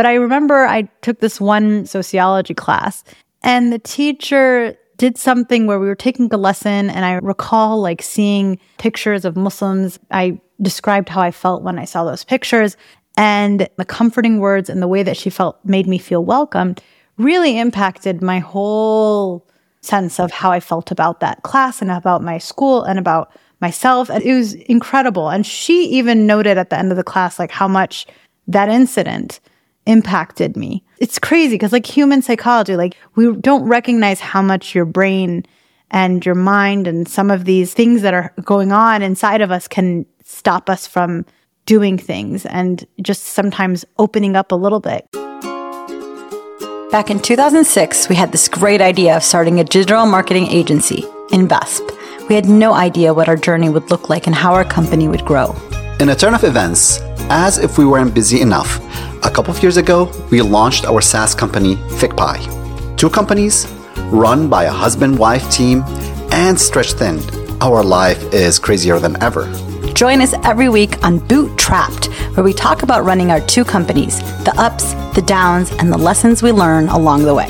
But I remember I took this one sociology class and the teacher did something where we were taking a lesson and I recall like seeing pictures of Muslims. I described how I felt when I saw those pictures and the comforting words and the way that she felt made me feel welcomed really impacted my whole sense of how I felt about that class and about my school and about myself. And it was incredible. And she even noted at the end of the class, like how much that incident impacted me. It's crazy because, like, human psychology, like, we don't recognize how much your brain and your mind and some of these things that are going on inside of us can stop us from doing things and just sometimes opening up a little bit. Back in 2006, we had this great idea of starting a digital marketing agency, Invesp. We had no idea what our journey would look like and how our company would grow. In a turn of events, as if we weren't busy enough, a couple of years ago, we launched our SaaS company, FigPii. Two companies, run by a husband wife team, and stretched thin. Our life is crazier than ever. Join us every week on BootTrapped, where we talk about running our two companies, the ups, the downs, and the lessons we learn along the way.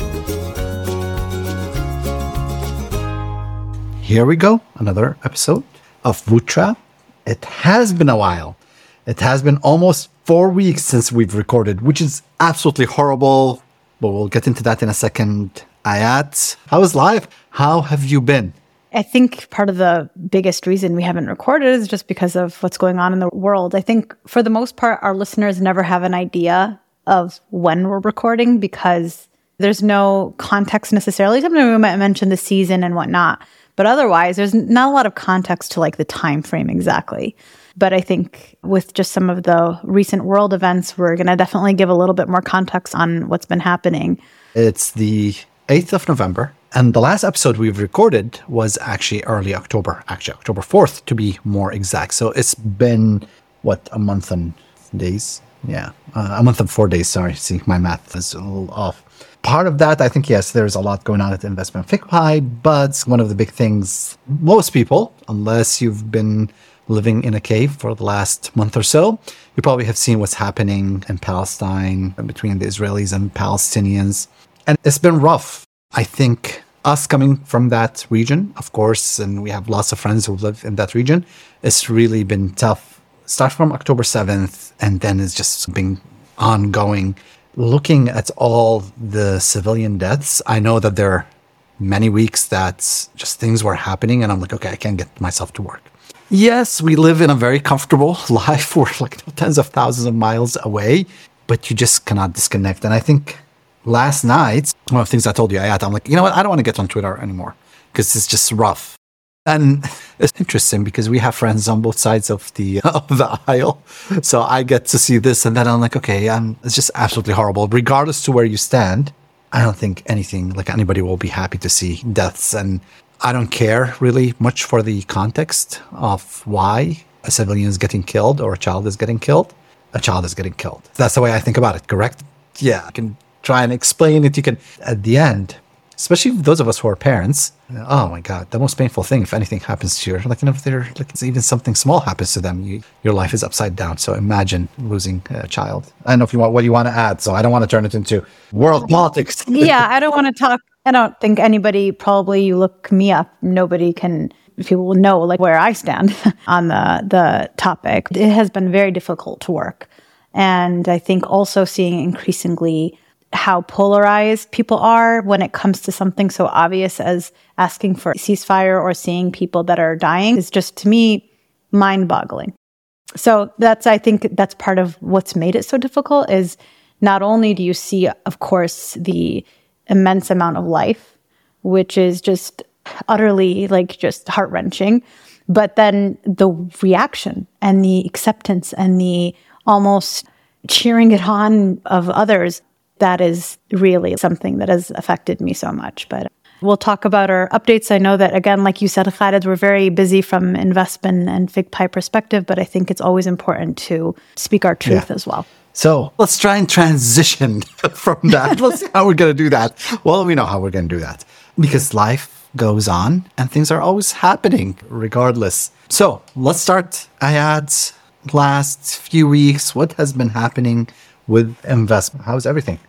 Here we go, another episode of Boot Trap. It has been a while. It has been almost four weeks since we've recorded, which is absolutely horrible. But we'll get into that in a second. Ayat, how is life? How have you been? I think part of the biggest reason we haven't recorded is just because of what's going on in the world. I think for the most part, our listeners never have an idea of when we're recording because there's no context necessarily. Sometimes we might mention the season and whatnot, but otherwise, there's not a lot of context to like the time frame exactly. But I think with just some of the recent world events, we're going to definitely give a little bit more context on what's been happening. It's the 8th of November. And the last episode we've recorded was actually early October, actually October 4th to be more exact. So it's been, what, a month and days? Yeah, uh, a month and four days. Sorry, see, my math is a little off. Part of that, I think, yes, there's a lot going on at Investment FigPii, but one of the big things, most people, unless you've been living in a cave for the last month or so, you probably have seen what's happening in Palestine between the Israelis and Palestinians. And it's been rough. I think us coming from that region, of course, and we have lots of friends who live in that region, it's really been tough. Start from October 7th, and then it's just been ongoing. Looking at all the civilian deaths, I know that there are many weeks that just things were happening, and I'm like, okay, I can't get myself to work. Yes, we live in a very comfortable life. We're like tens of thousands of miles away, but you just cannot disconnect. And I think last night, one of the things I told you, I had, I'm like, you know what? I don't want to get on Twitter anymore because it's just rough. And it's interesting because we have friends on both sides of the of the aisle, so I get to see this, and then I'm like, okay, um, it's just absolutely horrible. Regardless to where you stand, I don't think anything like anybody will be happy to see deaths, and I don't care really much for the context of why a civilian is getting killed or a child is getting killed. A child is getting killed. That's the way I think about it. Correct? Yeah, I can try and explain it. You can, at the end, especially those of us who are parents. Oh my God, the most painful thing, if anything happens to you, like, if they're, like, even something small happens to them, you, your life is upside down. So imagine losing a child. I don't know if you want, what you want to add. So I don't want to turn it into world politics. yeah, I don't want to talk. I don't think anybody, probably you look me up, nobody can people will know like where I stand on the the topic. It has been very difficult to work. And I think also seeing increasingly how polarized people are when it comes to something so obvious as asking for ceasefire or seeing people that are dying is just to me mind boggling. So that's, I think that's part of what's made it so difficult is not only do you see, of course, the immense amount of life, which is just utterly like just heart wrenching, but then the reaction and the acceptance and the almost cheering it on of others that is really something that has affected me so much. But we'll talk about our updates. I know that, again, like you said, Khalid, we're very busy from Invesp and FigPii perspective, but I think it's always important to speak our truth yeah. as well. So let's try and transition from that. let's see how we're going to do that. Well, we know how we're going to do that because life goes on and things are always happening regardless. So let's start Ayat's last few weeks. What has been happening with Invesp. How's everything?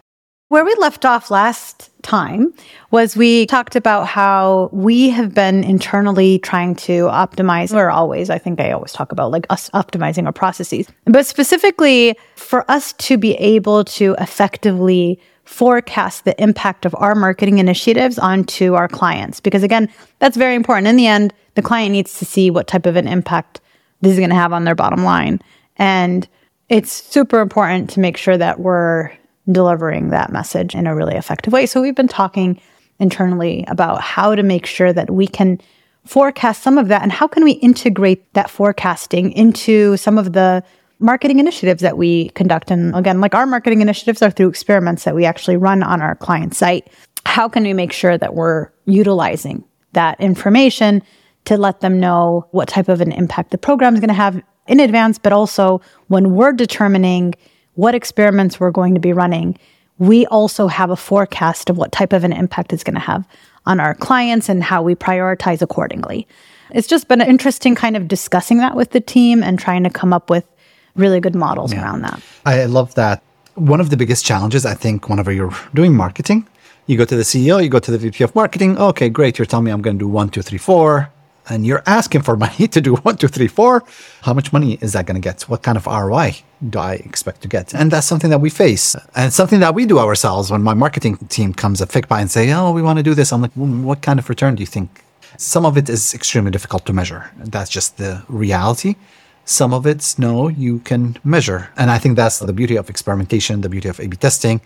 Where we left off last time was we talked about how we have been internally trying to optimize, or always, I think I always talk about like us optimizing our processes, but specifically for us to be able to effectively forecast the impact of our marketing initiatives onto our clients. Because again, that's very important. In the end, the client needs to see what type of an impact this is going to have on their bottom line. And it's super important to make sure that we're delivering that message in a really effective way. So we've been talking internally about how to make sure that we can forecast some of that and how can we integrate that forecasting into some of the marketing initiatives that we conduct. And again, like our marketing initiatives are through experiments that we actually run on our client site. How can we make sure that we're utilizing that information to let them know what type of an impact the program is going to have in advance, but also when we're determining what experiments we're going to be running, we also have a forecast of what type of an impact it's going to have on our clients and how we prioritize accordingly. It's just been interesting kind of discussing that with the team and trying to come up with really good models yeah. around that. I love that. One of the biggest challenges, I think, whenever you're doing marketing, you go to the CEO, you go to the VP of marketing. Okay, great. You're telling me I'm going to do one, two, three, four and you're asking for money to do one, two, three, four, how much money is that going to get? What kind of ROI do I expect to get? And that's something that we face and something that we do ourselves when my marketing team comes at FigPii and say, oh, we want to do this. I'm like, well, what kind of return do you think? Some of it is extremely difficult to measure. That's just the reality. Some of it's no, you can measure. And I think that's the beauty of experimentation, the beauty of A B testing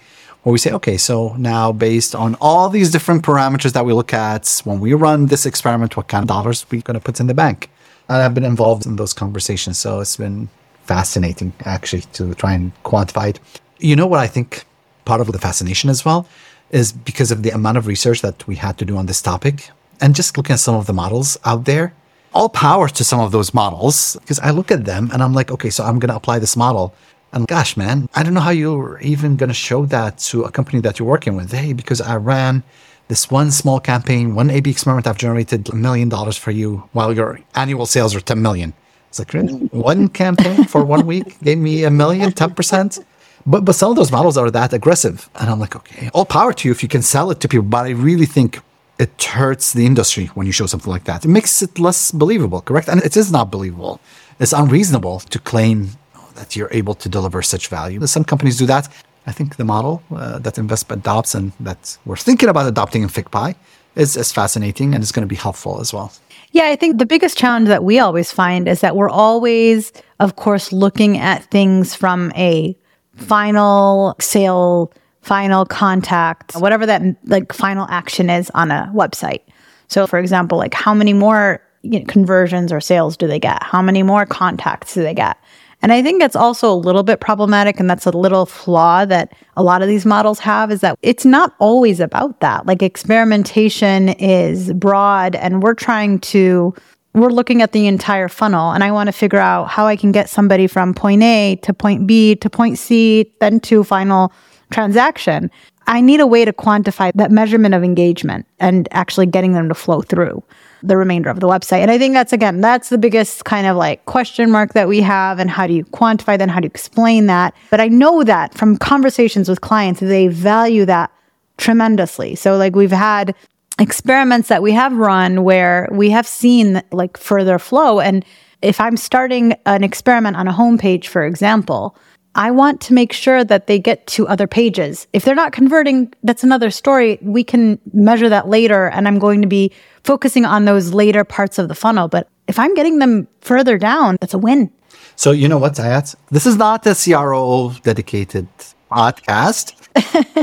where we say, okay, so now based on all these different parameters that we look at, when we run this experiment, what kind of dollars we're going to put in the bank? And I've been involved in those conversations. So it's been fascinating actually to try and quantify it. You know what I think part of the fascination as well is because of the amount of research that we had to do on this topic and just looking at some of the models out there. All power to some of those models because I look at them and I'm like, okay, so I'm going to apply this model and gosh, man, I don't know how you're even going to show that to a company that you're working with. Hey, because I ran this one small campaign, one A/B experiment, I've generated a million dollars for you, while your annual sales are 10 million. It's like really? one campaign for one week gave me a million, 10%. But but some of those models are that aggressive, and I'm like, okay, all power to you if you can sell it to people. But I really think it hurts the industry when you show something like that. It makes it less believable, correct? And it is not believable. It's unreasonable to claim that you're able to deliver such value. Some companies do that. I think the model uh, that Invesp adopts and that we're thinking about adopting in FigPii is, is fascinating and is going to be helpful as well. Yeah, I think the biggest challenge that we always find is that we're always, of course, looking at things from a final sale, final contact, whatever that like final action is on a website. So, for example, like how many more you know, conversions or sales do they get? How many more contacts do they get? And I think that's also a little bit problematic. And that's a little flaw that a lot of these models have is that it's not always about that. Like experimentation is broad and we're trying to, we're looking at the entire funnel and I want to figure out how I can get somebody from point A to point B to point C, then to final transaction. I need a way to quantify that measurement of engagement and actually getting them to flow through the remainder of the website. And I think that's again, that's the biggest kind of like question mark that we have. And how do you quantify that? How do you explain that? But I know that from conversations with clients, they value that tremendously. So like we've had experiments that we have run where we have seen like further flow. And if I'm starting an experiment on a homepage, for example, I want to make sure that they get to other pages. If they're not converting, that's another story. We can measure that later. And I'm going to be focusing on those later parts of the funnel. But if I'm getting them further down, that's a win. So, you know what, Ayat? This is not a CRO dedicated podcast.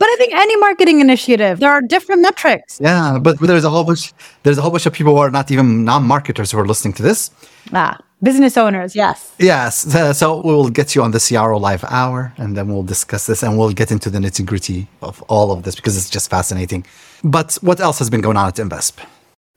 but I think any marketing initiative, there are different metrics. Yeah, but there's a whole bunch there's a whole bunch of people who are not even non-marketers who are listening to this. Ah. Business owners, yes. Yes. Uh, so we'll get you on the CRO Live Hour and then we'll discuss this and we'll get into the nitty gritty of all of this because it's just fascinating. But what else has been going on at Invesp?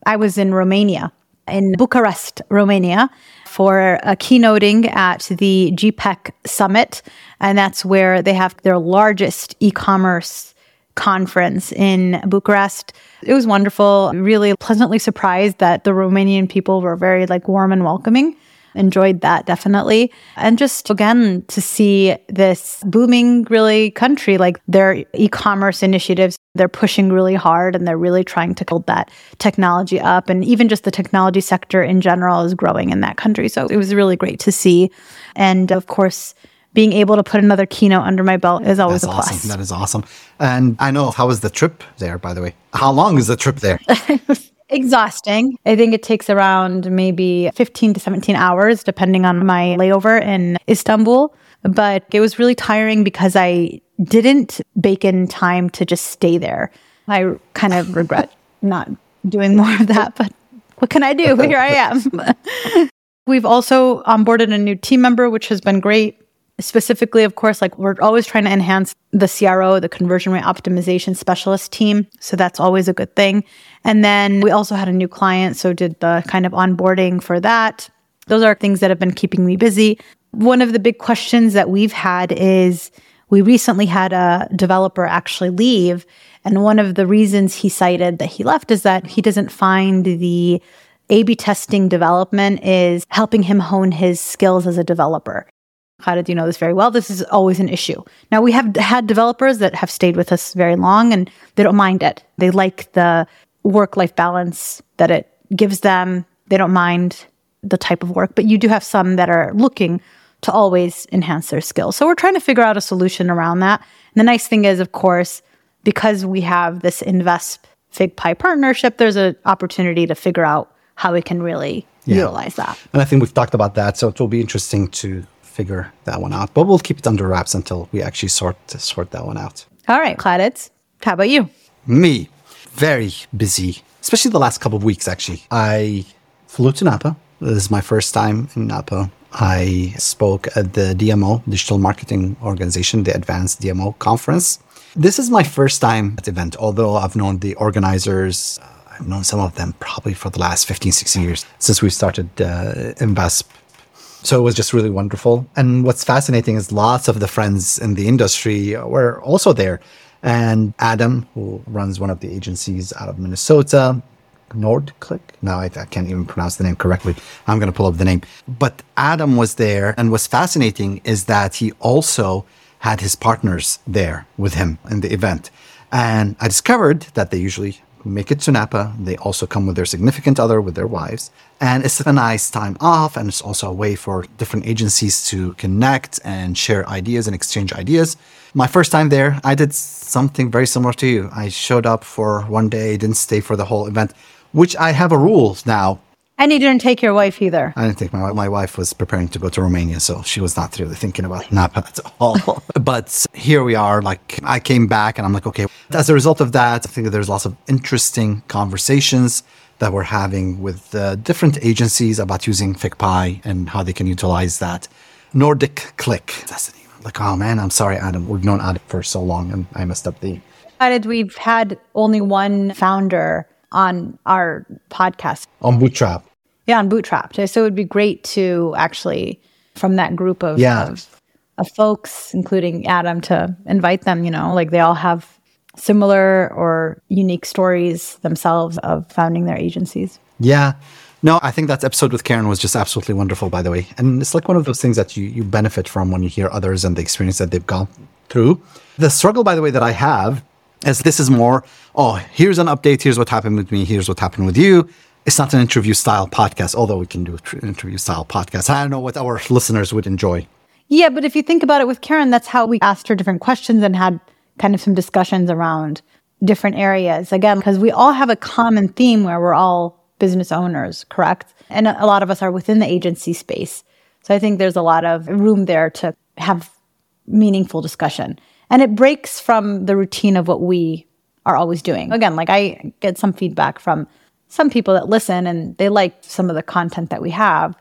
I was in Romania, in Bucharest, Romania, for a keynoting at the GPEC Summit. And that's where they have their largest e commerce conference in Bucharest. It was wonderful. Really pleasantly surprised that the Romanian people were very like warm and welcoming enjoyed that definitely. And just again, to see this booming really country, like their e commerce initiatives, they're pushing really hard and they're really trying to build that technology up. And even just the technology sector in general is growing in that country. So it was really great to see. And of course, being able to put another keynote under my belt is always That's a plus. awesome. That is awesome. And I know how was the trip there, by the way? How long is the trip there? exhausting. I think it takes around maybe 15 to 17 hours, depending on my layover in Istanbul. But it was really tiring because I didn't bake in time to just stay there. I kind of regret not doing more of that, but what can I do? Here I am. We've also onboarded a new team member, which has been great specifically, of course, like we're always trying to enhance the CRO, the conversion rate optimization specialist team. So that's always a good thing. And then we also had a new client. So did the kind of onboarding for that. Those are things that have been keeping me busy. One of the big questions that we've had is we recently had a developer actually leave. And one of the reasons he cited that he left is that he doesn't find the A B testing development is helping him hone his skills as a developer. How did you know this very well? This is always an issue. Now, we have had developers that have stayed with us very long and they don't mind it. They like the work life balance that it gives them. They don't mind the type of work, but you do have some that are looking to always enhance their skills. So we're trying to figure out a solution around that. And the nice thing is, of course, because we have this Invesp FigPii partnership, there's an opportunity to figure out how we can really yeah. utilize that. And I think we've talked about that. So it will be interesting to figure that one out. But we'll keep it under wraps until we actually sort sort that one out. All right, Khalid. How about you? Me, very busy, especially the last couple of weeks. Actually, I flew to Napa. This is my first time in Napa. I spoke at the DMO, Digital Marketing Organization, the Advanced DMO Conference. This is my first time at the event, although I've known the organizers. Uh, I've known some of them probably for the last 15, 16 years since we started uh, Invesp so it was just really wonderful. And what's fascinating is lots of the friends in the industry were also there. And Adam, who runs one of the agencies out of Minnesota, NordClick. Now I, I, can't even pronounce the name correctly. I'm going to pull up the name. But Adam was there. And what's fascinating is that he also had his partners there with him in the event. And I discovered that they usually make it to Napa. They also come with their significant other, with their wives. And it's a nice time off. And it's also a way for different agencies to connect and share ideas and exchange ideas. My first time there, I did something very similar to you. I showed up for one day, didn't stay for the whole event, which I have a rule now and you didn't take your wife either. I didn't take my wife. My wife was preparing to go to Romania, so she was not really thinking about Napa at all. but here we are. Like I came back, and I'm like, okay. As a result of that, I think that there's lots of interesting conversations that we're having with uh, different agencies about using FigPii and how they can utilize that. Nordic Click. That's the name. Like, oh man, I'm sorry, Adam. We've known Adam for so long, and I messed up the. How did we've had only one founder on our podcast. On Bootstrap. Yeah, on Bootstrap. So it would be great to actually, from that group of, yeah. of, of folks, including Adam, to invite them, you know, like they all have similar or unique stories themselves of founding their agencies. Yeah. No, I think that episode with Karen was just absolutely wonderful, by the way. And it's like one of those things that you, you benefit from when you hear others and the experience that they've gone through. The struggle, by the way, that I have is this is more, oh, here's an update, here's what happened with me, here's what happened with you. It's not an interview style podcast, although we can do an interview style podcast. I don't know what our listeners would enjoy. Yeah, but if you think about it with Karen, that's how we asked her different questions and had kind of some discussions around different areas. Again, because we all have a common theme where we're all business owners, correct? And a lot of us are within the agency space. So I think there's a lot of room there to have meaningful discussion and it breaks from the routine of what we are always doing. Again, like I get some feedback from some people that listen and they like some of the content that we have,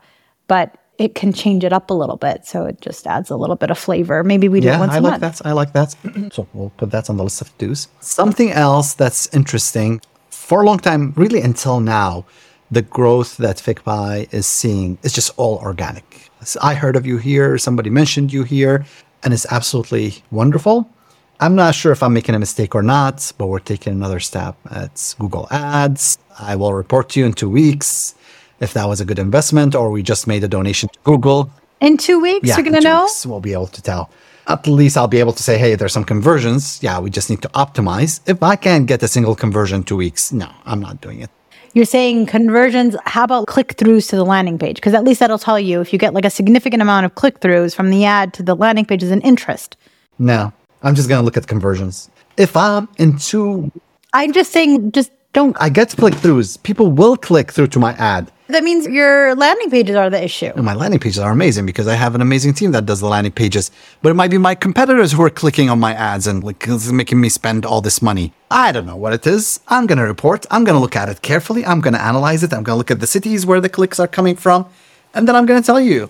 but it can change it up a little bit. So it just adds a little bit of flavor. Maybe we do yeah, once I a like month. that. I like that. so we'll put that on the list of do's. Something else that's interesting for a long time, really until now, the growth that FigPii is seeing is just all organic. So I heard of you here, somebody mentioned you here and it's absolutely wonderful. I'm not sure if I'm making a mistake or not, but we're taking another step. It's Google Ads. I will report to you in two weeks. if that was a good investment or we just made a donation to Google. In two weeks, yeah, you're going to know? weeks, we'll be able to tell. At least I'll be able to say, hey, there's some conversions. Yeah, we just need to optimize. If I can't get a single conversion in two weeks, no, I'm not doing it. You're saying conversions. How about click throughs to the landing page? Because at least that'll tell you if you get like a significant amount of click throughs from the ad to the landing page is an interest. No, I'm just to look at conversions. If I'm into, I'm just saying, just don't. I get click throughs. People will click through to my ad. That means your landing pages are the issue. And my landing pages are amazing because I have an amazing team that does the landing pages. But it might be my competitors who are clicking on my ads and like making me spend all this money. I don't know what it is. I'm gonna report. I'm gonna look at it carefully. I'm gonna analyze it. I'm gonna look at the cities where the clicks are coming from, and then I'm gonna tell you: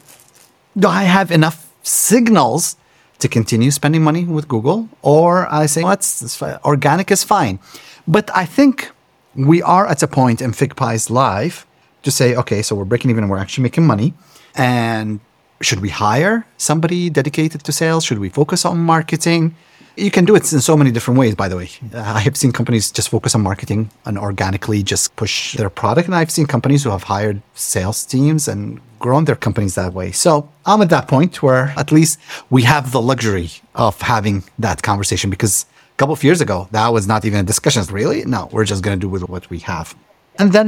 Do I have enough signals to continue spending money with Google, or I say what's organic is fine. But I think we are at a point in FigPii's life to say, okay, so we're breaking even we're actually making money. And should we hire somebody dedicated to sales? Should we focus on marketing? You can do it in so many different ways, by the way. I have seen companies just focus on marketing and organically just push their product. And I've seen companies who have hired sales teams and grown their companies that way. So I'm at that point where at least we have the luxury of having that conversation because a couple of years ago, that was not even a discussion. Really? No, we're just going to do with what we have. And then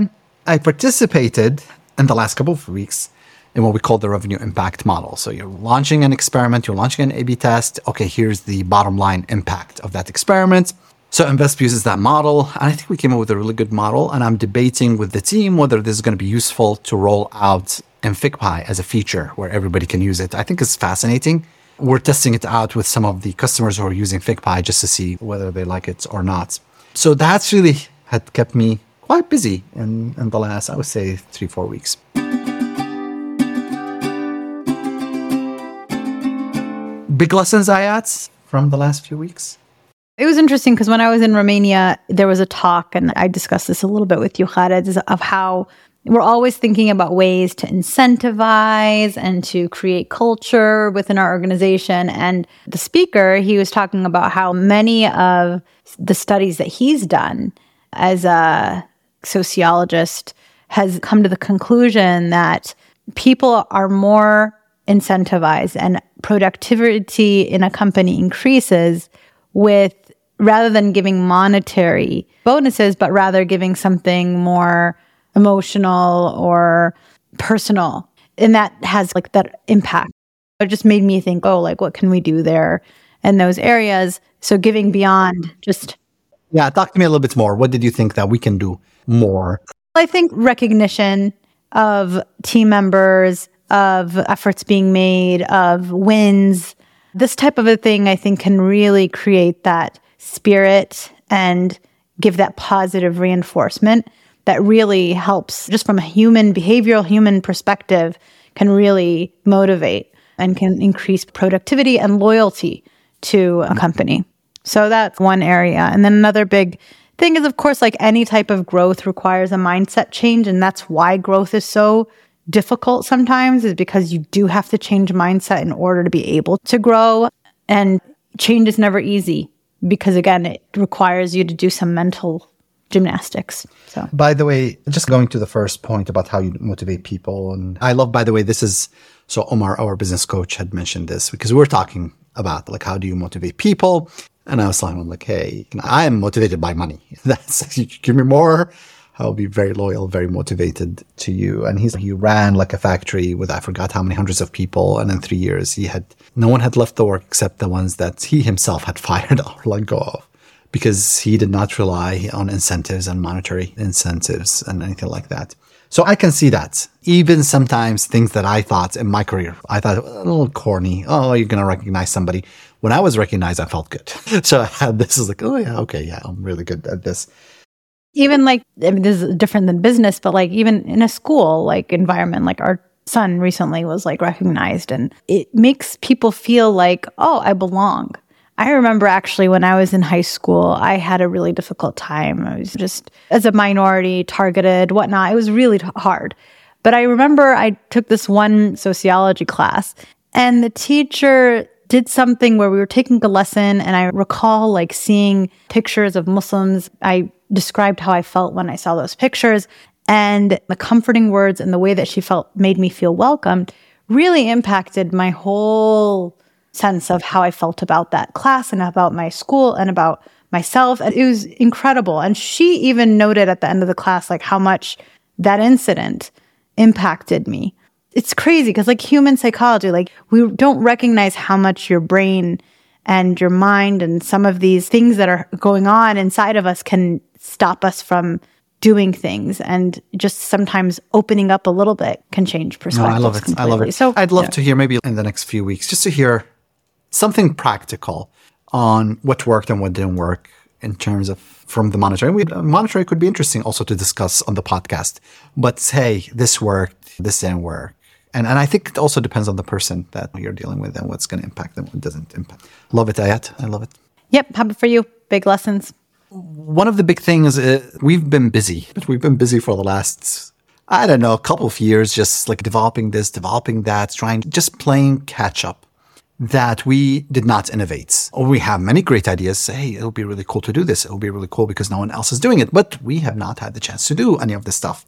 I participated in the last couple of weeks in what we call the revenue impact model. So you're launching an experiment, you're launching an A B test. Okay, here's the bottom line impact of that experiment. So Invesp uses that model, and I think we came up with a really good model. And I'm debating with the team whether this is going to be useful to roll out in FigPii as a feature where everybody can use it. I think it's fascinating. We're testing it out with some of the customers who are using FigPii just to see whether they like it or not. So that's really had kept me quite busy in, in the last, I would say, three, four weeks. Big lessons I had from the last few weeks. It was interesting because when I was in Romania, there was a talk, and I discussed this a little bit with you, Khalid, of how we're always thinking about ways to incentivize and to create culture within our organization. And the speaker, he was talking about how many of the studies that he's done as a sociologist has come to the conclusion that people are more incentivized and productivity in a company increases with rather than giving monetary bonuses, but rather giving something more emotional or personal. And that has like that impact. It just made me think, oh, like what can we do there in those areas? So giving beyond just. Yeah, talk to me a little bit more. What did you think that we can do more? I think recognition of team members, of efforts being made, of wins, this type of a thing, I think can really create that spirit and give that positive reinforcement that really helps just from a human behavioral human perspective can really motivate and can increase productivity and loyalty to a company. So that's one area. And then another big thing is of course like any type of growth requires a mindset change and that's why growth is so difficult sometimes is because you do have to change mindset in order to be able to grow and change is never easy because again it requires you to do some mental gymnastics. So, by the way, just going to the first point about how you motivate people, and I love, by the way, this is so Omar, our business coach, had mentioned this because we were talking about like how do you motivate people, and I was telling him like, hey, I am motivated by money. That's give me more. I'll be very loyal, very motivated to you. And he's he ran like a factory with I forgot how many hundreds of people, and in three years he had no one had left the work except the ones that he himself had fired or let go of because he did not rely on incentives and monetary incentives and anything like that. So I can see that. Even sometimes things that I thought in my career, I thought a little corny. Oh, you're going to recognize somebody. When I was recognized, I felt good. So I had this is like, oh yeah, okay, yeah, I'm really good at this. Even like, I mean, this is different than business, but like even in a school like environment, like our son recently was like recognized and it makes people feel like, oh, I belong. I remember actually when I was in high school, I had a really difficult time. I was just as a minority, targeted, whatnot. It was really hard. But I remember I took this one sociology class and the teacher did something where we were taking a lesson and I recall like seeing pictures of Muslims. I described how I felt when I saw those pictures. And the comforting words and the way that she felt made me feel welcomed really impacted my whole sense of how I felt about that class and about my school and about myself. And it was incredible. And she even noted at the end of the class, like how much that incident impacted me. It's crazy because, like human psychology, like we don't recognize how much your brain and your mind and some of these things that are going on inside of us can stop us from doing things and just sometimes opening up a little bit can change perspective. No, I love it. Completely. I love it. So I'd love yeah. to hear maybe in the next few weeks just to hear something practical on what worked and what didn't work in terms of from the monitoring. We, monitoring could be interesting also to discuss on the podcast. But hey, this worked, this didn't work. And, and I think it also depends on the person that you're dealing with and what's going to impact them, what doesn't impact. Love it, Ayat. I love it. Yep. Happy for you. Big lessons. One of the big things, uh, we've been busy. but We've been busy for the last, I don't know, a couple of years, just like developing this, developing that, trying, just playing catch up that we did not innovate. Or we have many great ideas. Hey, it'll be really cool to do this. It'll be really cool because no one else is doing it. But we have not had the chance to do any of this stuff.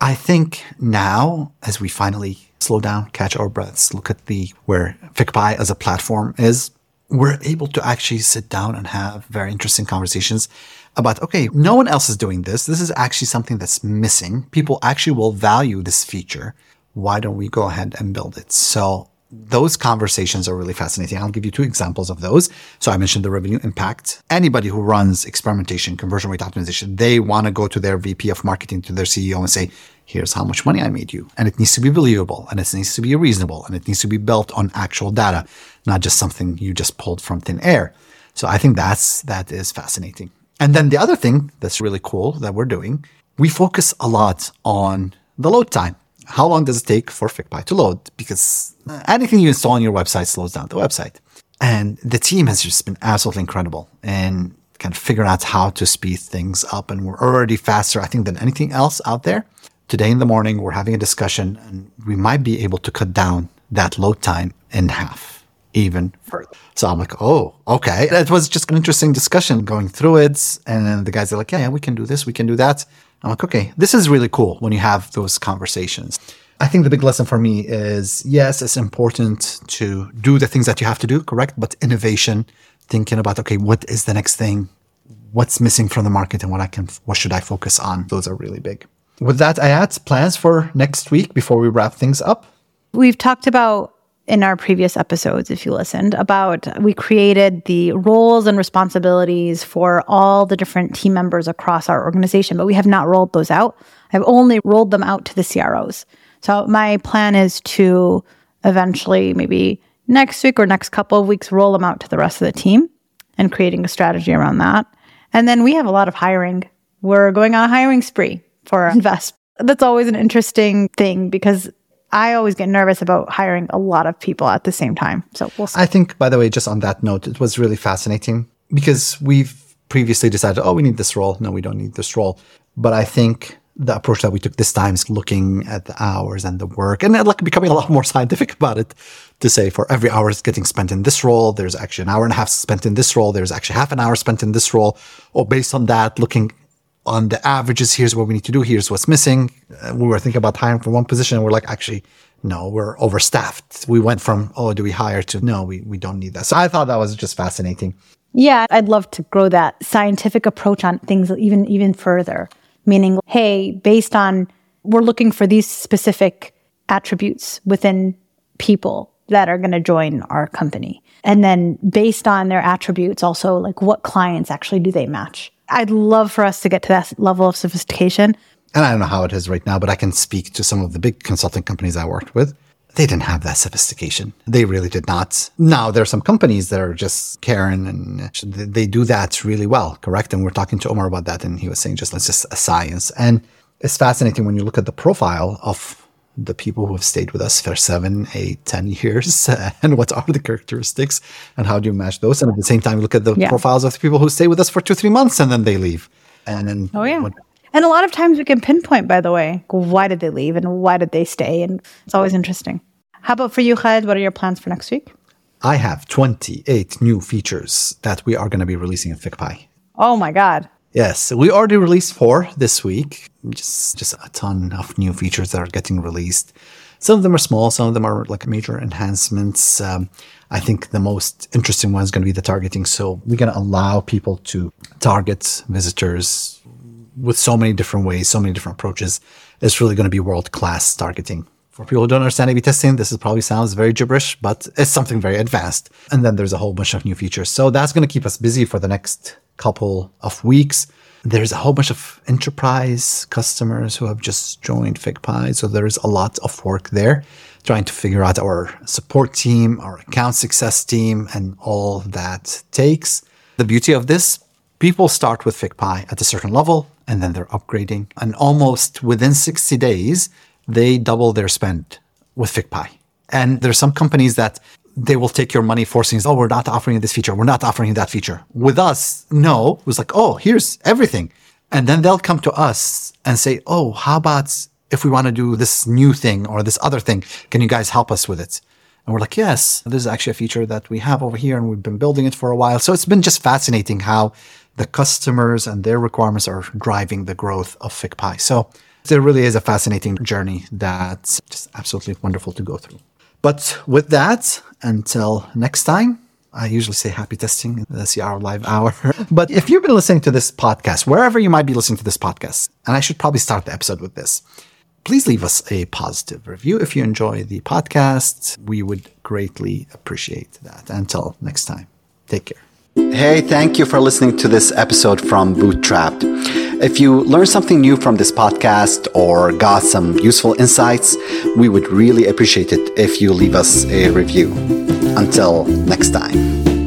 I think now, as we finally slow down, catch our breaths, look at the where FigPii as a platform is, we're able to actually sit down and have very interesting conversations about, okay, no one else is doing this. This is actually something that's missing. People actually will value this feature. Why don't we go ahead and build it? So those conversations are really fascinating. I'll give you two examples of those. So I mentioned the revenue impact. Anybody who runs experimentation, conversion rate optimization, they want to go to their VP of marketing, to their CEO and say, here's how much money I made you. And it needs to be believable and it needs to be reasonable and it needs to be built on actual data, not just something you just pulled from thin air. So I think that's, that is fascinating. And then the other thing that's really cool that we're doing, we focus a lot on the load time how long does it take for FigPii to load? Because uh, anything you install on your website slows down the website. And the team has just been absolutely incredible and kind of figuring out how to speed things up. And we're already faster, I think, than anything else out there. Today in the morning, we're having a discussion and we might be able to cut down that load time in half, even further. So I'm like, oh, okay. That was just an interesting discussion going through it. And the guys are like, yeah, yeah, we can do this, we can do that. I'm like, okay, this is really cool when you have those conversations. I think the big lesson for me is yes, it's important to do the things that you have to do, correct? But innovation, thinking about, okay, what is the next thing? What's missing from the market and what I can, what should I focus on? Those are really big. With that, Ayat plans for next week before we wrap things up. We've talked about in our previous episodes, if you listened, about we created the roles and responsibilities for all the different team members across our organization, but we have not rolled those out. I've only rolled them out to the CROs. So my plan is to eventually, maybe next week or next couple of weeks, roll them out to the rest of the team and creating a strategy around that. And then we have a lot of hiring. We're going on a hiring spree for Invesp. That's always an interesting thing because I always get nervous about hiring a lot of people at the same time. So we'll see. I think, by the way, just on that note, it was really fascinating because we've previously decided, oh, we need this role. No, we don't need this role. But I think the approach that we took this time is looking at the hours and the work and like becoming a lot more scientific about it to say for every hour is getting spent in this role, there's actually an hour and a half spent in this role. There's actually half an hour spent in this role. Or based on that, looking on the averages, here's what we need to do, here's what's missing. Uh, we were thinking about hiring for one position, and we're like, actually, no, we're overstaffed. We went from, oh, do we hire to, no, we, we don't need that. So I thought that was just fascinating. Yeah, I'd love to grow that scientific approach on things even even further. Meaning, hey, based on we're looking for these specific attributes within people that are going to join our company. And then based on their attributes, also like what clients actually do they match? I'd love for us to get to that level of sophistication. And I don't know how it is right now, but I can speak to some of the big consulting companies I worked with. They didn't have that sophistication. They really did not. Now, there are some companies that are just Karen and they do that really well, correct? And we're talking to Omar about that. And he was saying just, it's just a science. And it's fascinating when you look at the profile of the people who have stayed with us for seven, eight, ten years, and what are the characteristics, and how do you match those? And at the same time, look at the yeah. profiles of the people who stay with us for two, three months, and then they leave. And then, oh yeah. What, and a lot of times we can pinpoint, by the way, why did they leave and why did they stay, and it's always interesting. How about for you, Khalid? What are your plans for next week? I have 28 new features that we are going to be releasing in FigPii. Oh my God. Yes, we already released four this week. Just just a ton of new features that are getting released. Some of them are small, some of them are like major enhancements. Um, I think the most interesting one is going to be the targeting. So we're going to allow people to target visitors with so many different ways, so many different approaches. It's really going to be world class targeting. For people who don't understand A/B testing, this is probably sounds very gibberish, but it's something very advanced. And then there's a whole bunch of new features. So that's going to keep us busy for the next couple of weeks. There's a whole bunch of enterprise customers who have just joined FigPii. So there's a lot of work there trying to figure out our support team, our account success team, and all that takes. The beauty of this, people start with FigPii at a certain level and then they're upgrading. And almost within 60 days, they double their spend with FigPii. And there's some companies that they will take your money forcing, oh, we're not offering this feature. We're not offering that feature. With us, no, it was like, oh, here's everything. And then they'll come to us and say, oh, how about if we want to do this new thing or this other thing? Can you guys help us with it? And we're like, yes, this is actually a feature that we have over here and we've been building it for a while. So it's been just fascinating how the customers and their requirements are driving the growth of FigPii. So there really is a fascinating journey that's just absolutely wonderful to go through. But with that, until next time, I usually say happy testing, in the CR Live Hour. but if you've been listening to this podcast, wherever you might be listening to this podcast, and I should probably start the episode with this, please leave us a positive review if you enjoy the podcast. We would greatly appreciate that. Until next time, take care. Hey, thank you for listening to this episode from BootTrapped. If you learned something new from this podcast or got some useful insights, we would really appreciate it if you leave us a review. Until next time.